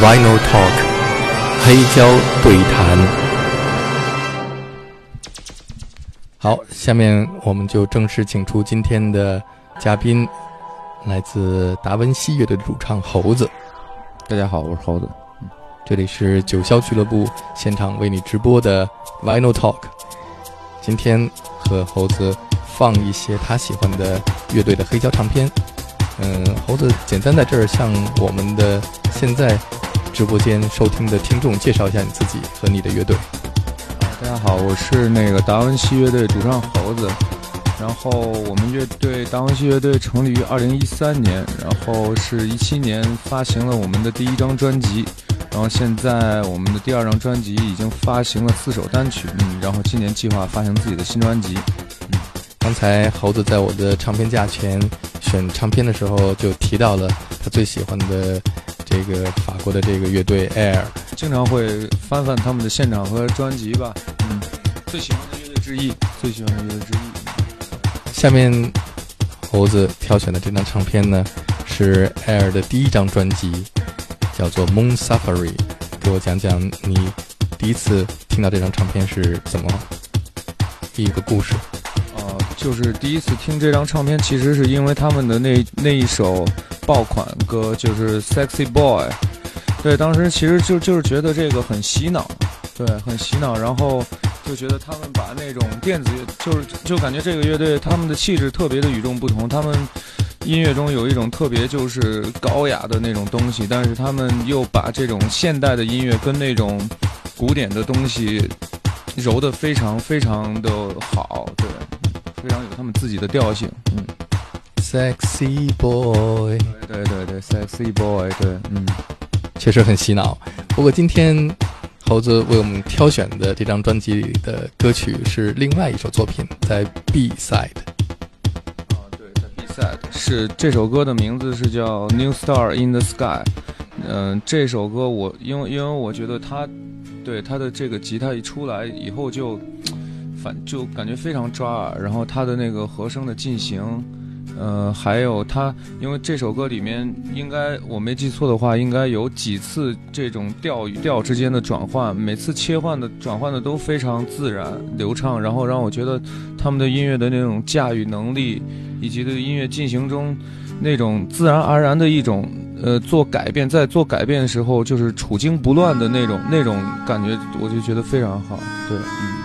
Vinyl Talk 黑胶对谈。好，下面我们就正式请出今天的嘉宾，来自达文西乐队的主唱猴子。大家好，我是猴子。这里是九霄俱乐部现场为你直播的 Vinyl Talk。今天和猴子放一些他喜欢的乐队的黑胶唱片。嗯，猴子简单在这儿向我们的现在直播间收听的听众介绍一下你自己和你的乐队。大家好，我是那个达文西乐队主唱猴子。然后我们乐队达文西乐队成立于二零一三年，然后是一七年发行了我们的第一张专辑。然后现在我们的第二张专辑已经发行了四首单曲，嗯，然后今年计划发行自己的新专辑。嗯，刚才猴子在我的唱片架前选唱片的时候就提到了他最喜欢的这个法国的这个乐队 Air，经常会翻翻他们的现场和专辑吧。嗯，最喜欢的乐队之一，最喜欢的乐队之一。下面猴子挑选的这张唱片呢是 Air 的第一张专辑。叫做 Moon Safari，给我讲讲你第一次听到这张唱片是怎么一个故事？就是第一次听这张唱片，其实是因为他们的那那一首爆款歌，就是《Sexy Boy》。对，当时其实就就是觉得这个很洗脑，对，很洗脑。然后就觉得他们把那种电子乐，就是就感觉这个乐队他们的气质特别的与众不同，他们。音乐中有一种特别就是高雅的那种东西，但是他们又把这种现代的音乐跟那种古典的东西揉得非常非常的好，对，非常有他们自己的调性。嗯，Sexy Boy，对对对，Sexy Boy，对，嗯，确实很洗脑。不过今天猴子为我们挑选的这张专辑里的歌曲是另外一首作品，在 B side。是这首歌的名字是叫《New Star in the Sky》。嗯，这首歌我因为因为我觉得它，对它的这个吉他一出来以后就，反就感觉非常抓耳。然后它的那个和声的进行，呃，还有它，因为这首歌里面应该我没记错的话，应该有几次这种调与调之间的转换，每次切换的转换的都非常自然流畅，然后让我觉得他们的音乐的那种驾驭能力。以及对音乐进行中，那种自然而然的一种，呃，做改变，在做改变的时候，就是处惊不乱的那种那种感觉，我就觉得非常好，对，嗯。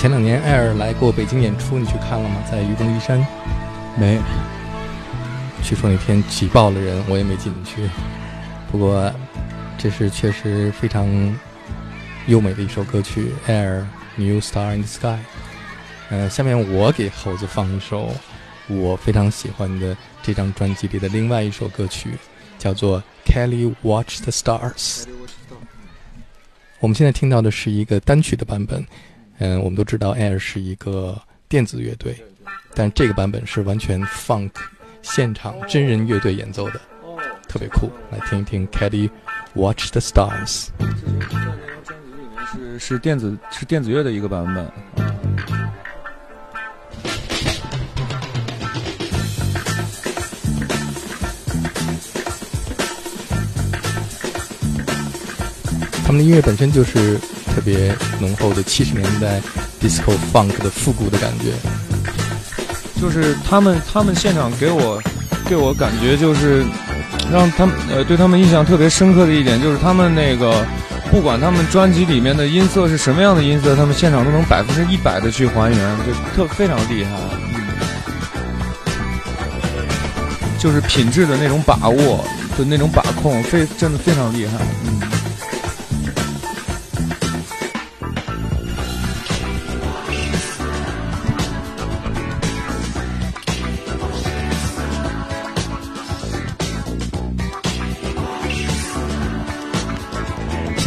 前两年 Air 来过北京演出，你去看了吗？在愚公移山，没。据说那天挤爆了人，我也没进去。不过，这是确实非常优美的一首歌曲《Air New Star in the Sky》。呃，下面我给猴子放一首我非常喜欢的这张专辑里的另外一首歌曲，叫做《Kelly Watch the Stars》。我们现在听到的是一个单曲的版本。嗯，我们都知道 Air 是一个电子乐队，但这个版本是完全 Funk 现场真人乐队演奏的，特别酷。来听一听 Caddy Watch the Stars。是是电子是电子乐的一个版本。他们的音乐本身就是。特别浓厚的七十年代 disco funk 的复古的感觉，就是他们他们现场给我给我感觉就是让他们呃对他们印象特别深刻的一点就是他们那个不管他们专辑里面的音色是什么样的音色，他们现场都能百分之一百的去还原，就特非常厉害，就是品质的那种把握就那种把控，非真的非常厉害，嗯。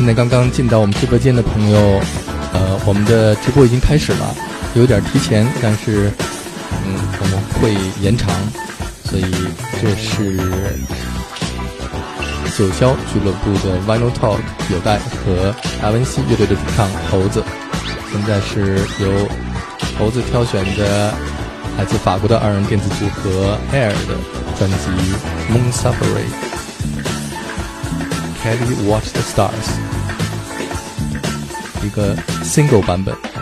现在刚刚进到我们直播间的朋友，呃，我们的直播已经开始了，有点提前，但是，嗯，我们会延长，所以这是九霄俱乐部的 Vinyl Talk 有待和达文西乐队的主唱猴子，现在是由猴子挑选的来自法国的二人电子组合 Air 的专辑 Moon Safari。Kelly Watch the Stars，一个 single 版本。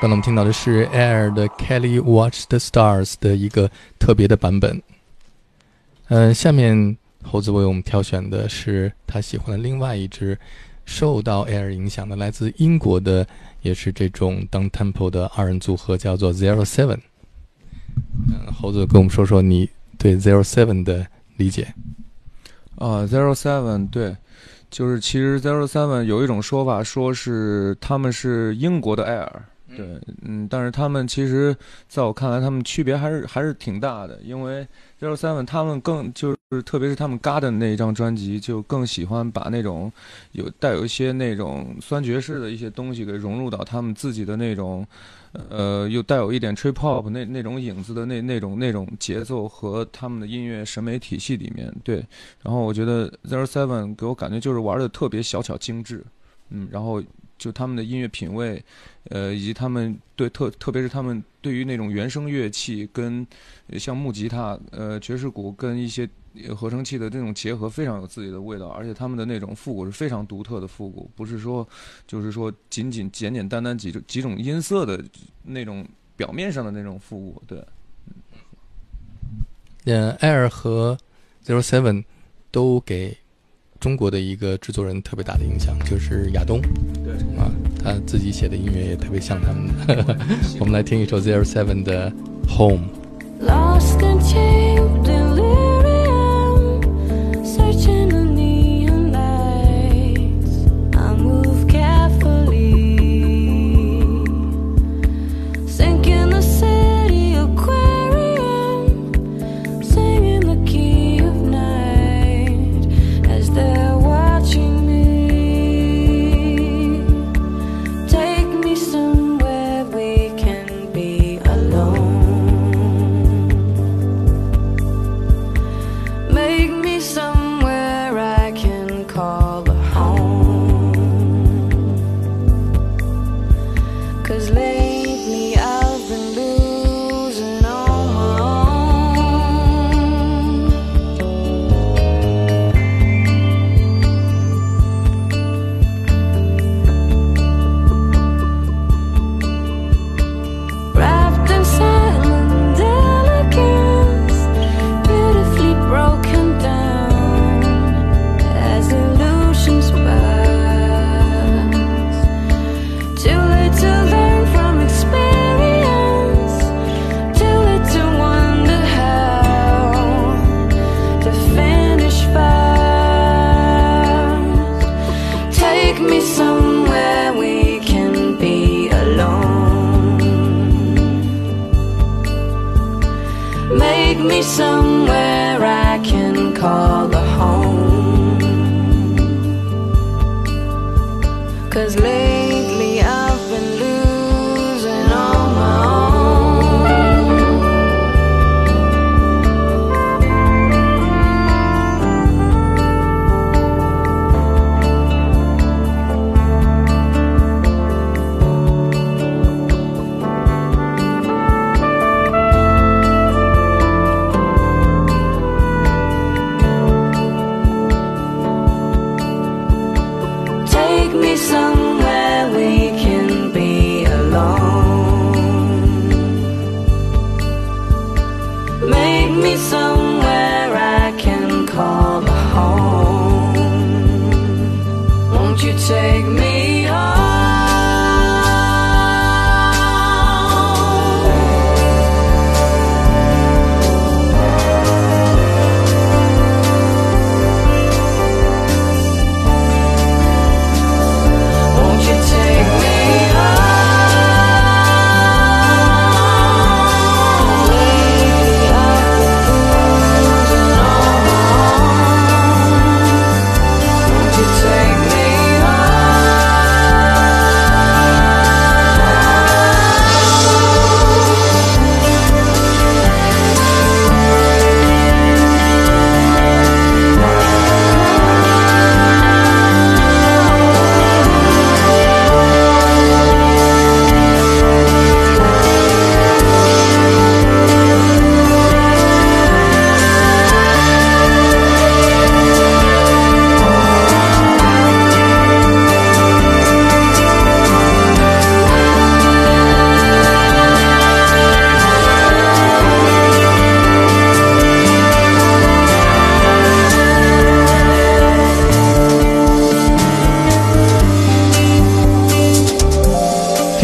刚才我们听到的是 Air 的 Kelly Watch the Stars 的一个特别的版本。嗯，下面猴子为我们挑选的是他喜欢的另外一支受到 Air 影响的来自英国的，也是这种 down tempo 的二人组合，叫做 Zero Seven。嗯，猴子跟我们说说你对 Zero Seven 的理解。啊，Zero Seven 对。就是其实 Zero Seven 有一种说法，说是他们是英国的 Air，对，嗯，但是他们其实在我看来，他们区别还是还是挺大的，因为 Zero Seven 他们更就是特别是他们 Garden 那一张专辑，就更喜欢把那种有带有一些那种酸爵士的一些东西给融入到他们自己的那种。呃，又带有一点 trip hop 那那种影子的那那种那种节奏和他们的音乐审美体系里面，对。然后我觉得 Zero Seven 给我感觉就是玩的特别小巧精致，嗯，然后就他们的音乐品味，呃，以及他们对特特别是他们对于那种原声乐器跟像木吉他、呃爵士鼓跟一些。合成器的这种结合非常有自己的味道，而且他们的那种复古是非常独特的复古，不是说就是说仅仅简简单单几种几种音色的那种表面上的那种复古。对，嗯，Air 和 Zero Seven 都给中国的一个制作人特别大的影响，就是亚东。对啊，他自己写的音乐也特别像他们的。我们来听一首 Zero Seven 的 Home。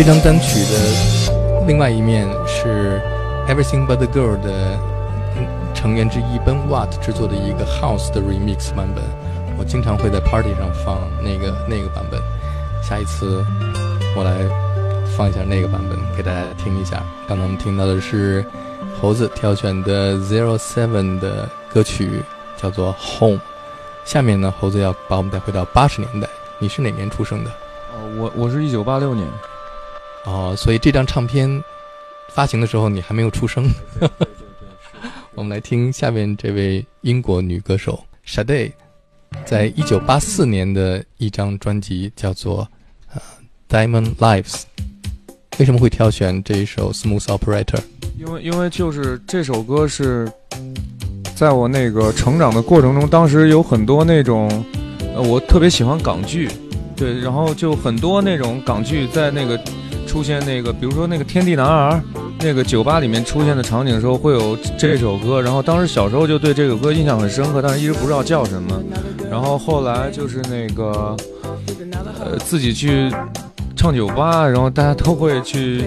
这张单曲的另外一面是 Everything But the Girl 的成员之一 Ben Watt 制作的一个 House 的 Remix 版本。我经常会在 Party 上放那个那个版本。下一次我来放一下那个版本给大家听一下。刚才我们听到的是猴子挑选的 Zero Seven 的歌曲，叫做 Home。下面呢，猴子要把我们带回到八十年代。你是哪年出生的？哦，我我是一九八六年。哦，所以这张唱片发行的时候你还没有出生。对对对，我们来听下面这位英国女歌手 Shade，在一九八四年的一张专辑叫做《呃 Diamond Lives》。为什么会挑选这一首《Smooth Operator》？因为因为就是这首歌是在我那个成长的过程中，当时有很多那种，呃，我特别喜欢港剧，对，然后就很多那种港剧在那个。出现那个，比如说那个《天地男儿》，那个酒吧里面出现的场景的时候，会有这首歌。然后当时小时候就对这首歌印象很深刻，但是一直不知道叫什么。然后后来就是那个，呃，自己去唱酒吧，然后大家都会去，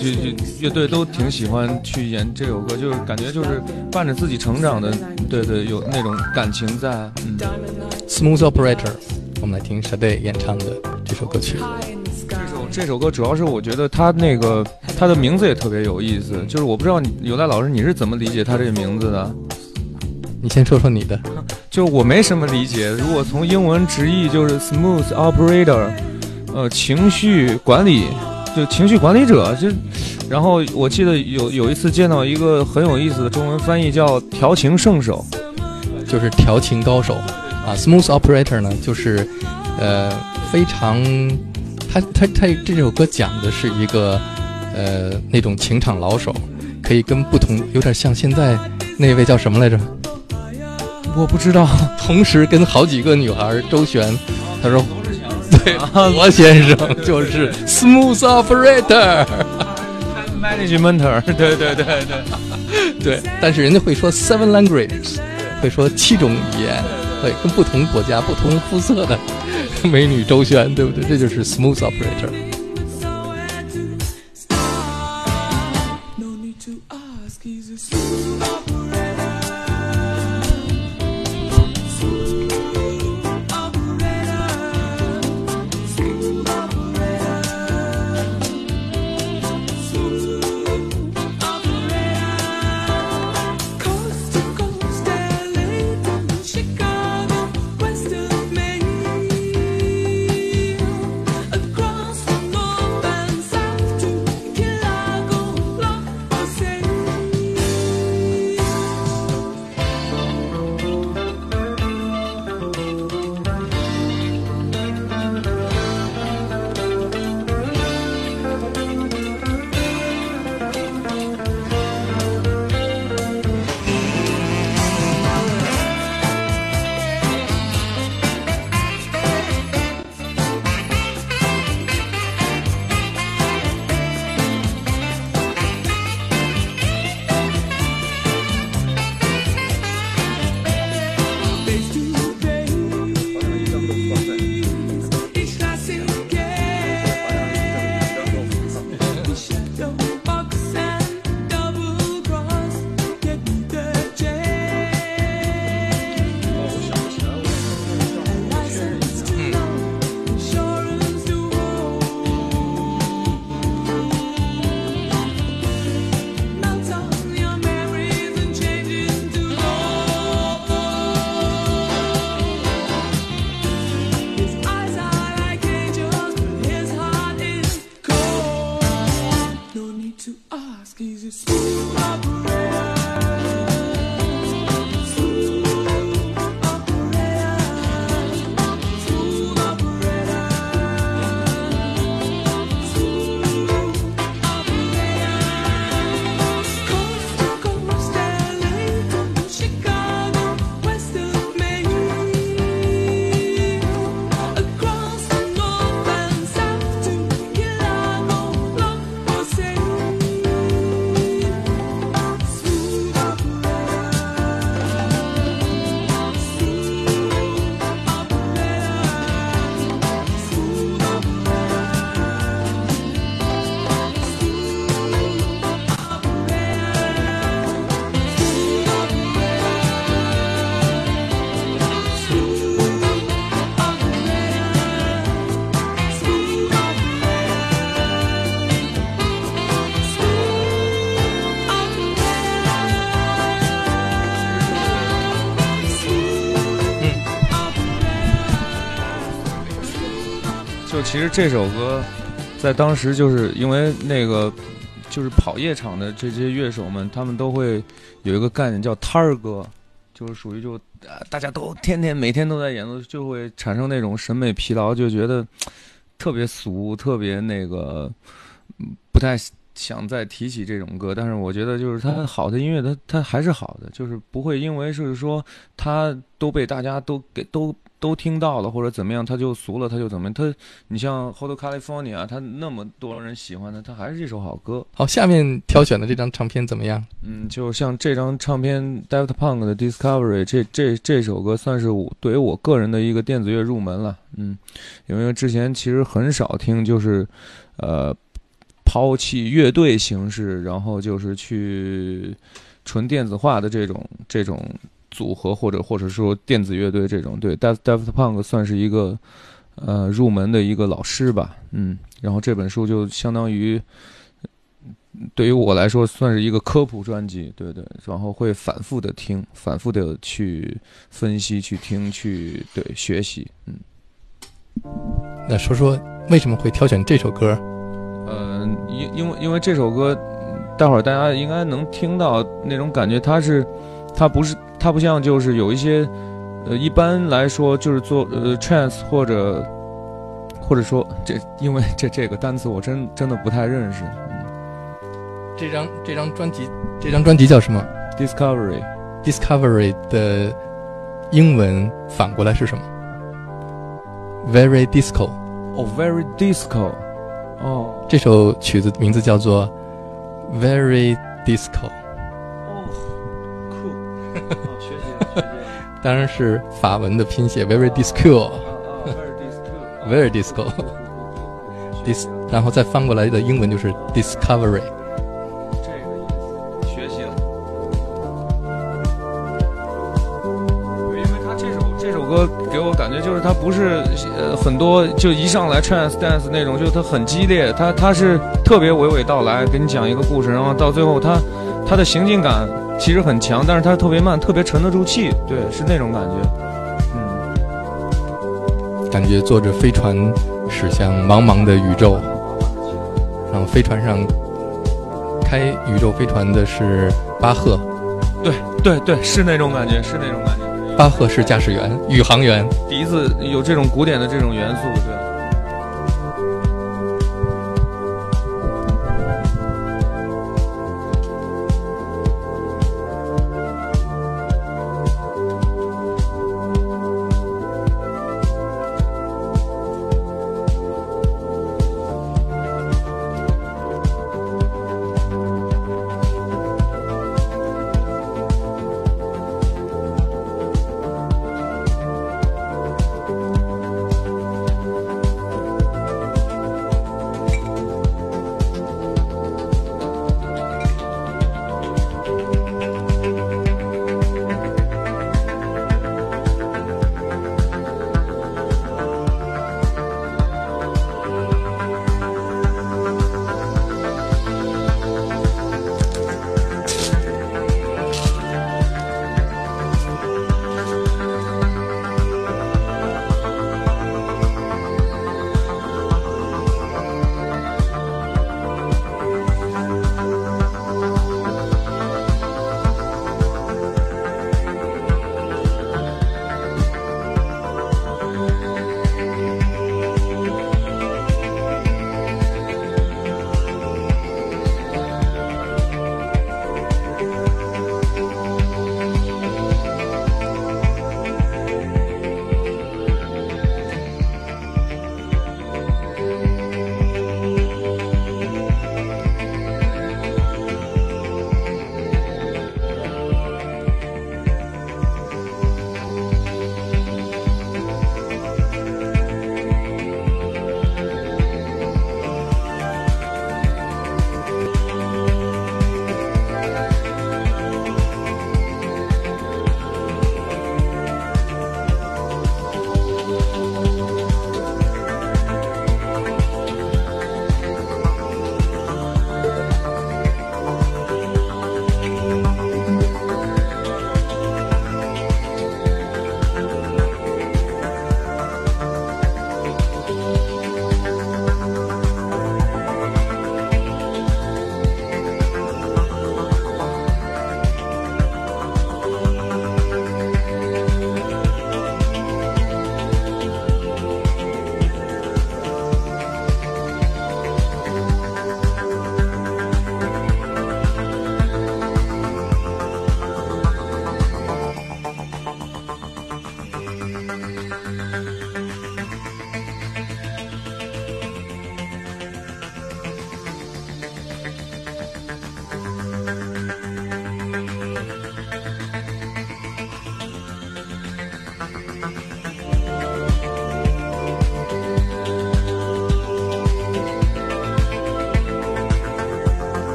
就就乐队都挺喜欢去演这首歌，就是感觉就是伴着自己成长的，对对，有那种感情在。嗯，Smooth Operator，我们来听 Sade 演唱的这首歌曲。这首歌主要是我觉得它那个它的名字也特别有意思，就是我不知道你有赖老师你是怎么理解它这个名字的？你先说说你的。就我没什么理解，如果从英文直译就是 smooth operator，呃，情绪管理，就情绪管理者。就然后我记得有有一次见到一个很有意思的中文翻译叫调情圣手，就是调情高手啊。smooth operator 呢，就是呃非常。他他他这首歌讲的是一个，呃，那种情场老手，可以跟不同，有点像现在那位叫什么来着？我不知道。同时跟好几个女孩周旋，他说，对，罗先生就是 smooth operator，management，对对对对对。但是人家会说 seven languages，会说七种语言，对，跟不同国家、不同肤色的。美女周旋，对不对？这就是 smooth operator。这首歌在当时就是因为那个就是跑夜场的这些乐手们，他们都会有一个概念叫摊儿歌，就是属于就大家都天天每天都在演奏，就会产生那种审美疲劳，就觉得特别俗，特别那个不太。想再提起这种歌，但是我觉得就是它好的音乐，它它还是好的，就是不会因为就是说它都被大家都给都都听到了或者怎么样，他就俗了，他就怎么样？他你像《Hotel California》，他那么多人喜欢的，他还是一首好歌。好，下面挑选的这张唱片怎么样？嗯，就像这张唱片《Daft Punk》的《Discovery》，这这这首歌算是我对于我个人的一个电子乐入门了。嗯，因为之前其实很少听，就是呃。抛弃乐队形式，然后就是去纯电子化的这种这种组合，或者或者说电子乐队这种，对，Daft Daft Punk 算是一个呃入门的一个老师吧，嗯，然后这本书就相当于对于我来说算是一个科普专辑，对对，然后会反复的听，反复的去分析、去听、去对学习，嗯。那说说为什么会挑选这首歌？嗯，因因为因为这首歌，待会儿大家应该能听到那种感觉，它是，它不是，它不像就是有一些，呃，一般来说就是做呃 trance 或者，或者说这，因为这这个单词我真真的不太认识。这张这张专辑，这张专辑叫什么？Discovery，Discovery 的英文反过来是什么？Very disco。哦，Very disco。哦，这首曲子名字叫做《Very Disco》。当然是法文的拼写，Very Disco。Very Disco。Dis，然后再翻过来的英文就是 Discovery 这个意思，血腥。因为这首歌。给我感觉就是它不是呃很多就一上来 trance dance 那种，就是它很激烈，它它是特别娓娓道来，给你讲一个故事，然后到最后它它的行进感其实很强，但是它特别慢，特别沉得住气，对，是那种感觉，嗯，感觉坐着飞船驶向茫茫的宇宙，然后飞船上开宇宙飞船的是巴赫，对对对，是那种感觉，是那种感觉。巴赫是驾驶员，宇航员，笛子有这种古典的这种元素，对。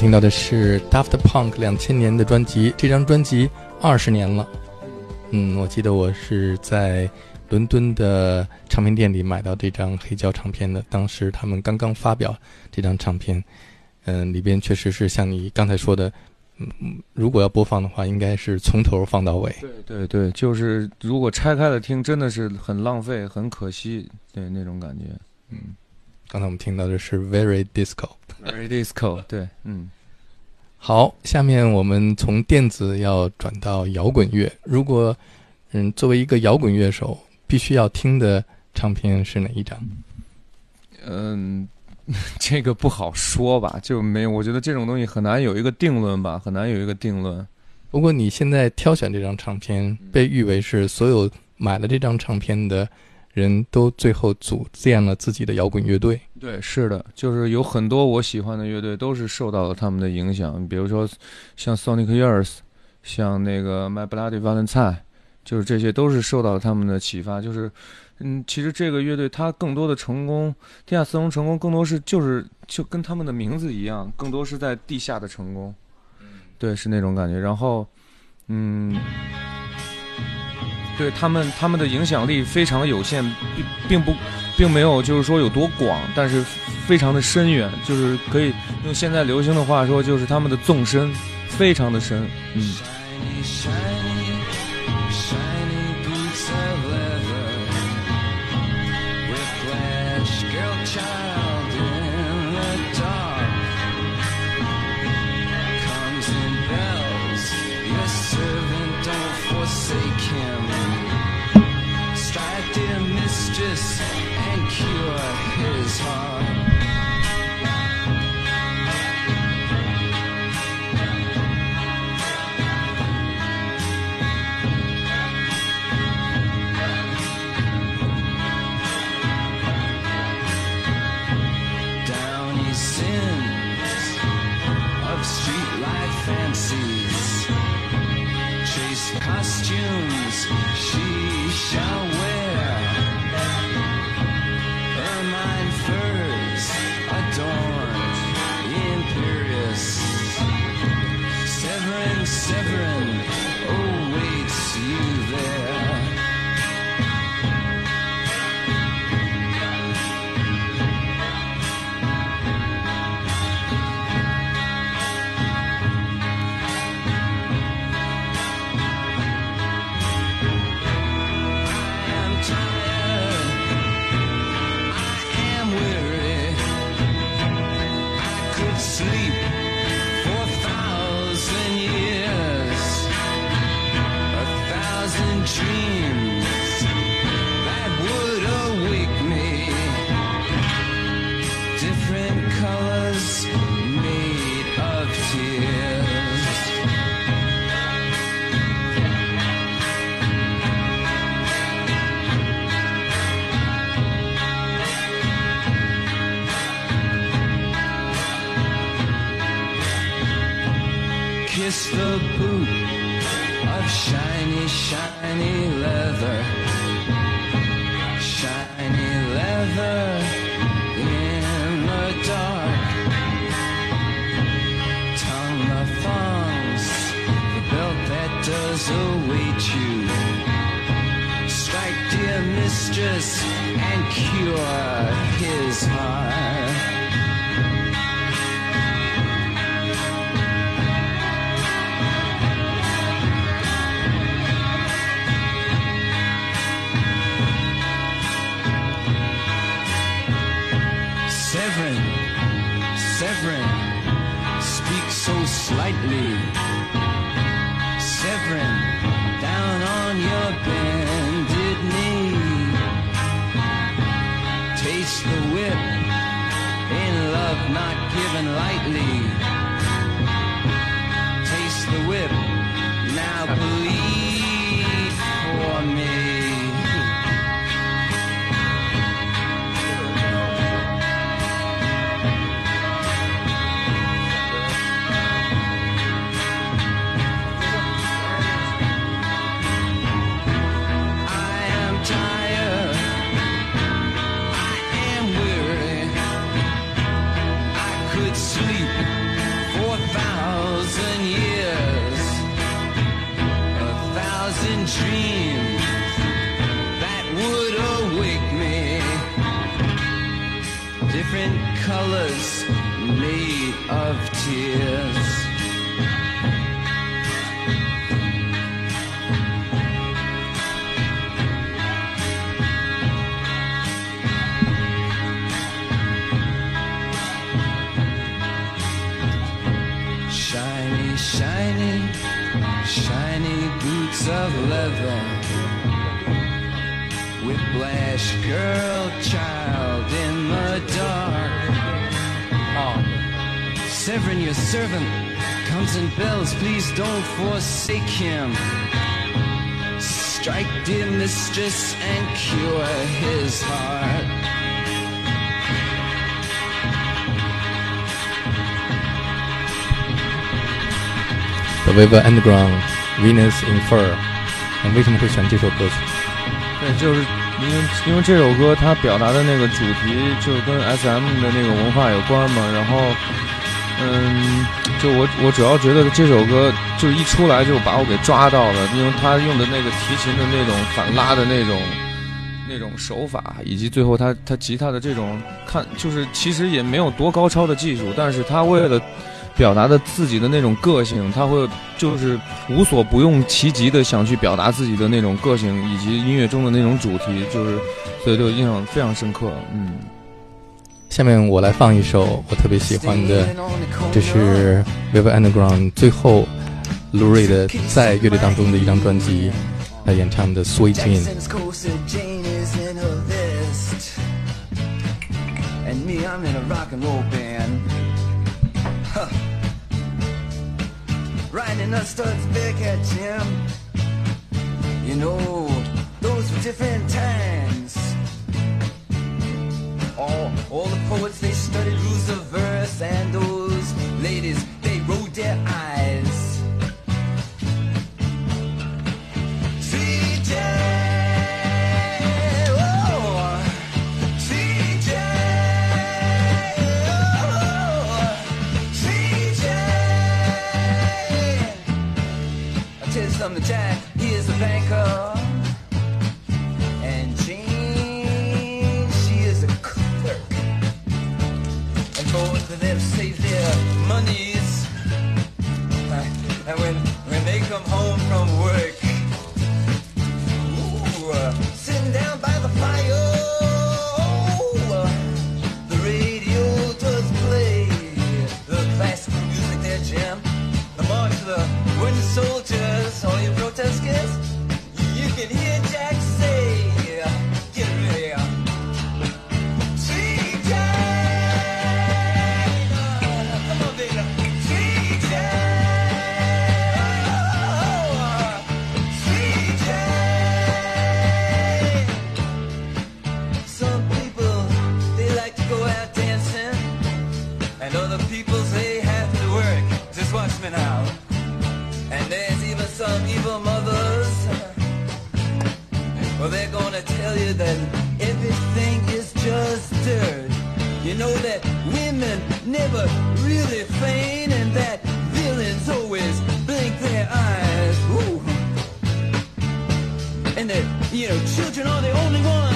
听到的是 Daft Punk 两千年的专辑，这张专辑二十年了。嗯，我记得我是在伦敦的唱片店里买到这张黑胶唱片的，当时他们刚刚发表这张唱片，嗯，里边确实是像你刚才说的，嗯，如果要播放的话，应该是从头放到尾。对对对，就是如果拆开了听，真的是很浪费，很可惜，对那种感觉。嗯，刚才我们听到的是 Very Disco。Very disco，对，嗯，好，下面我们从电子要转到摇滚乐。如果，嗯，作为一个摇滚乐手，必须要听的唱片是哪一张？嗯，这个不好说吧，就没有，我觉得这种东西很难有一个定论吧，很难有一个定论。不过你现在挑选这张唱片，被誉为是所有买了这张唱片的。人都最后组建了自己的摇滚乐队。对，是的，就是有很多我喜欢的乐队都是受到了他们的影响。比如说，像 Sonic Youth，像那个 My Bloody Valentine，就是这些都是受到了他们的启发。就是，嗯，其实这个乐队它更多的成功，地下四重成功更多是就是就跟他们的名字一样，更多是在地下的成功。对，是那种感觉。然后，嗯。对他们，他们的影响力非常有限，并并不，并没有就是说有多广，但是非常的深远，就是可以用现在流行的话说，就是他们的纵深非常的深，嗯。lightly. mistress, and cure his heart. The Velvet Underground Venus in Fur，那为什么会选这首歌曲？对，就是因为因为这首歌它表达的那个主题就是跟 S.M 的那个文化有关嘛，然后，嗯， 就我我主要觉得这首歌就一出来就把我给抓到了，因为他用的那个提琴的那种反拉的那种那种手法，以及最后他他吉他的这种看，就是其实也没有多高超的技术，但是他为了表达的自己的那种个性，他会就是无所不用其极的想去表达自己的那种个性，以及音乐中的那种主题，就是所以就印象非常深刻。嗯，下面我来放一首我特别喜欢的，这是 Velvet Underground 最后 Lou Reed 在乐队当中的一张专辑，他演唱的《Sweet jeansand me, I'm in a rock and roll band. Huh. Riding a Studs Bearcat Jim. You know, those were different times. All, all the poets, they studied rules of verse, and those ladies, they rolled their eyes. CJ, oh, CJ, oh, CJ. I'll tell you something, Jack. He is a banker, And both of them save their monies. Uh, and when when they come home tell you that everything is just dirt. You know that women never really feign and that villains always blink their eyes. Ooh. And that, you know, children are the only ones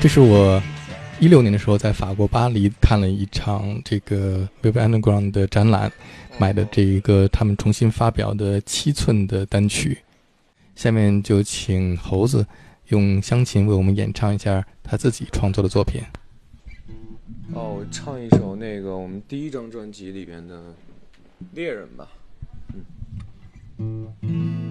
这是我一六年的时候在法国巴黎看了一场这个 Velvet Underground 的展览，买的这一个他们重新发表的七寸的单曲。下面就请猴子用乡琴为我们演唱一下他自己创作的作品。哦，唱一首那个我们第一张专辑里边的《猎人》吧。嗯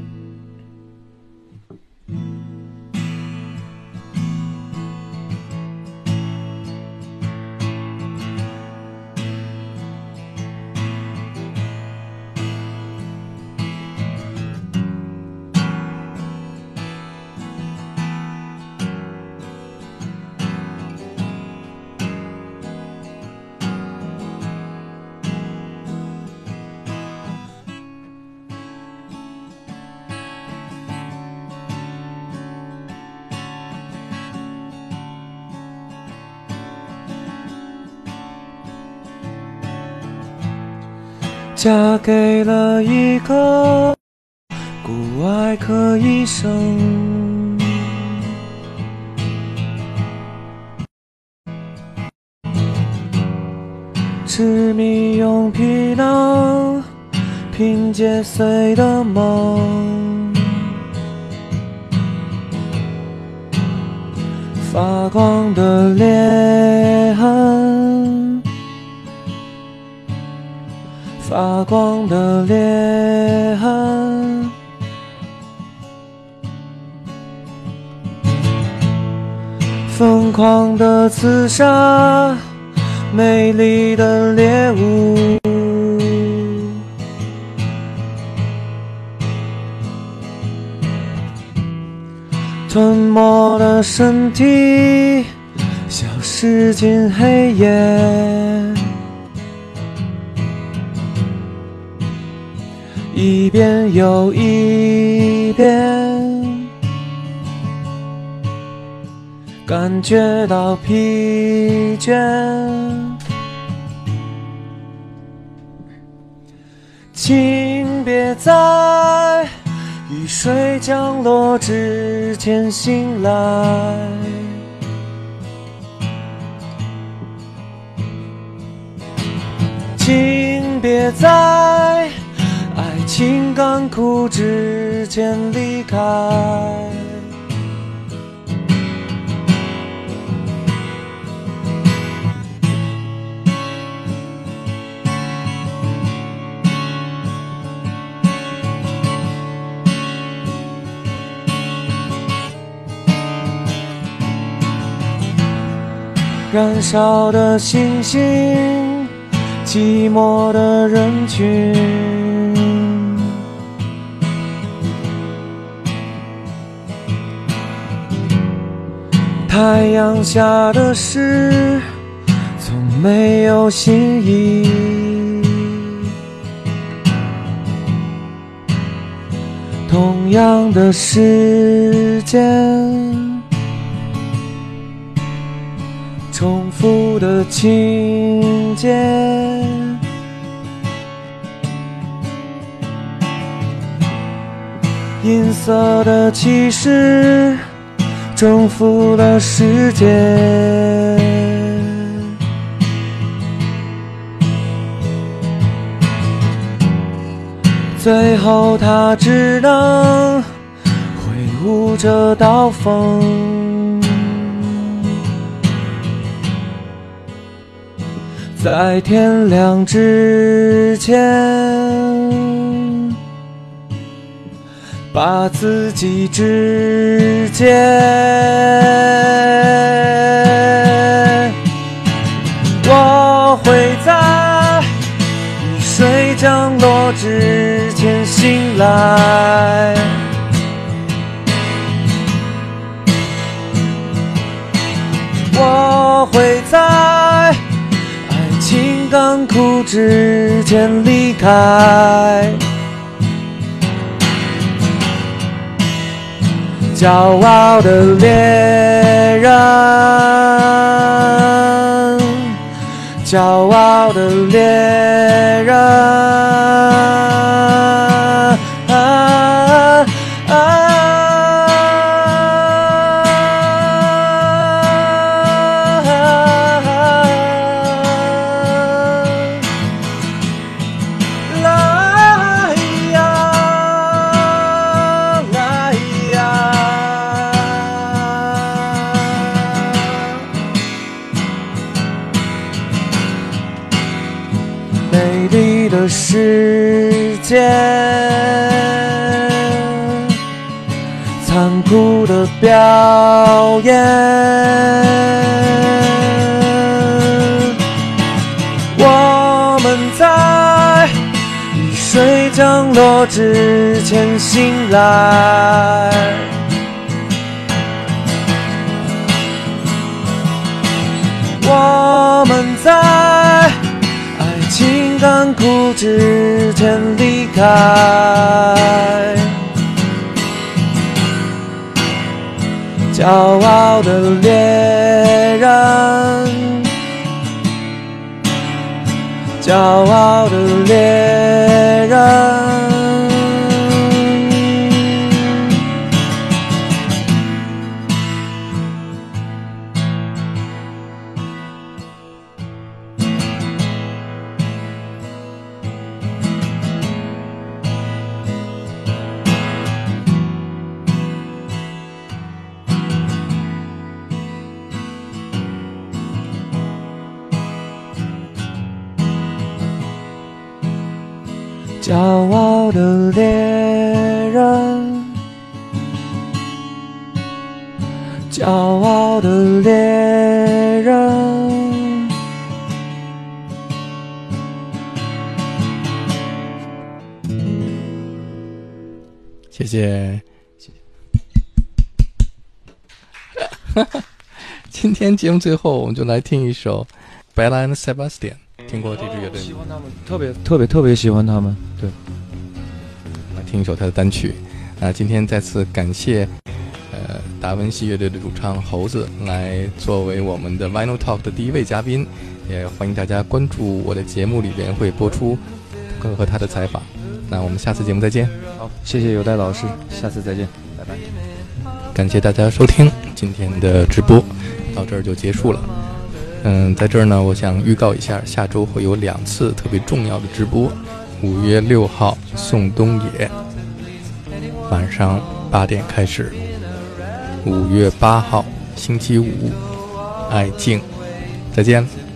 嫁给了一个骨外科医生。痴迷用皮囊拼接碎的梦，发光的脸，发光的裂痕，疯狂的刺杀。美丽的猎物，吞没了身体，消失进黑夜。一遍又一遍，感觉到疲倦。请别在雨水降落之前醒来。请别在情干枯之前离开。燃烧的星星，寂寞的人群。太阳下的事，从没有新意。同样的时间。重复的情节，银色的骑士征服了世界。最后，他只能挥舞着刀锋。在天亮之前，把自己肢解。我会在雨水降落之前醒来。我会在爱。情干枯之前离开，骄傲的猎人，骄傲的猎人。前离开。骄傲的猎人。骄骄傲的猎骄傲的猎人，骄傲的猎人。谢谢。今天节目最后，我们就来听一首 Bella and Sebastian。听过这支乐队吗？喜欢他们，特别特别特别喜欢他们。对，来听一首他的单曲。那今天再次感谢，呃，达文西乐队的主唱猴子来作为我们的 Vinyl Talk 的第一位嘉宾，也欢迎大家关注我的节目里边会播出更和他的采访。那我们下次节目再见，好，谢谢有代老师，下次再见，拜拜。感谢大家收听今天的直播，到这儿就结束了。嗯，在这儿呢，我想预告一下，下周会有两次特别重要的直播。五月六号，宋冬野，晚上八点开始；五月八号，星期五，爱静。再见。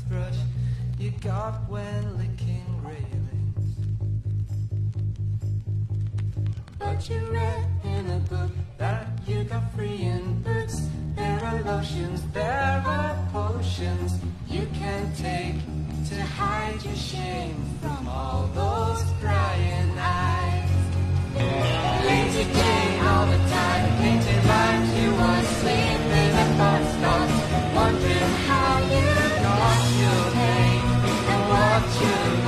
toothbrush you got when licking railings. But you read in a book that you got free in boots. There are lotions, there are potions you can take to hide your shame from all those crying eyes. Lazy day, all the time, painted lines. You were sleeping in a box, not wondering Yeah.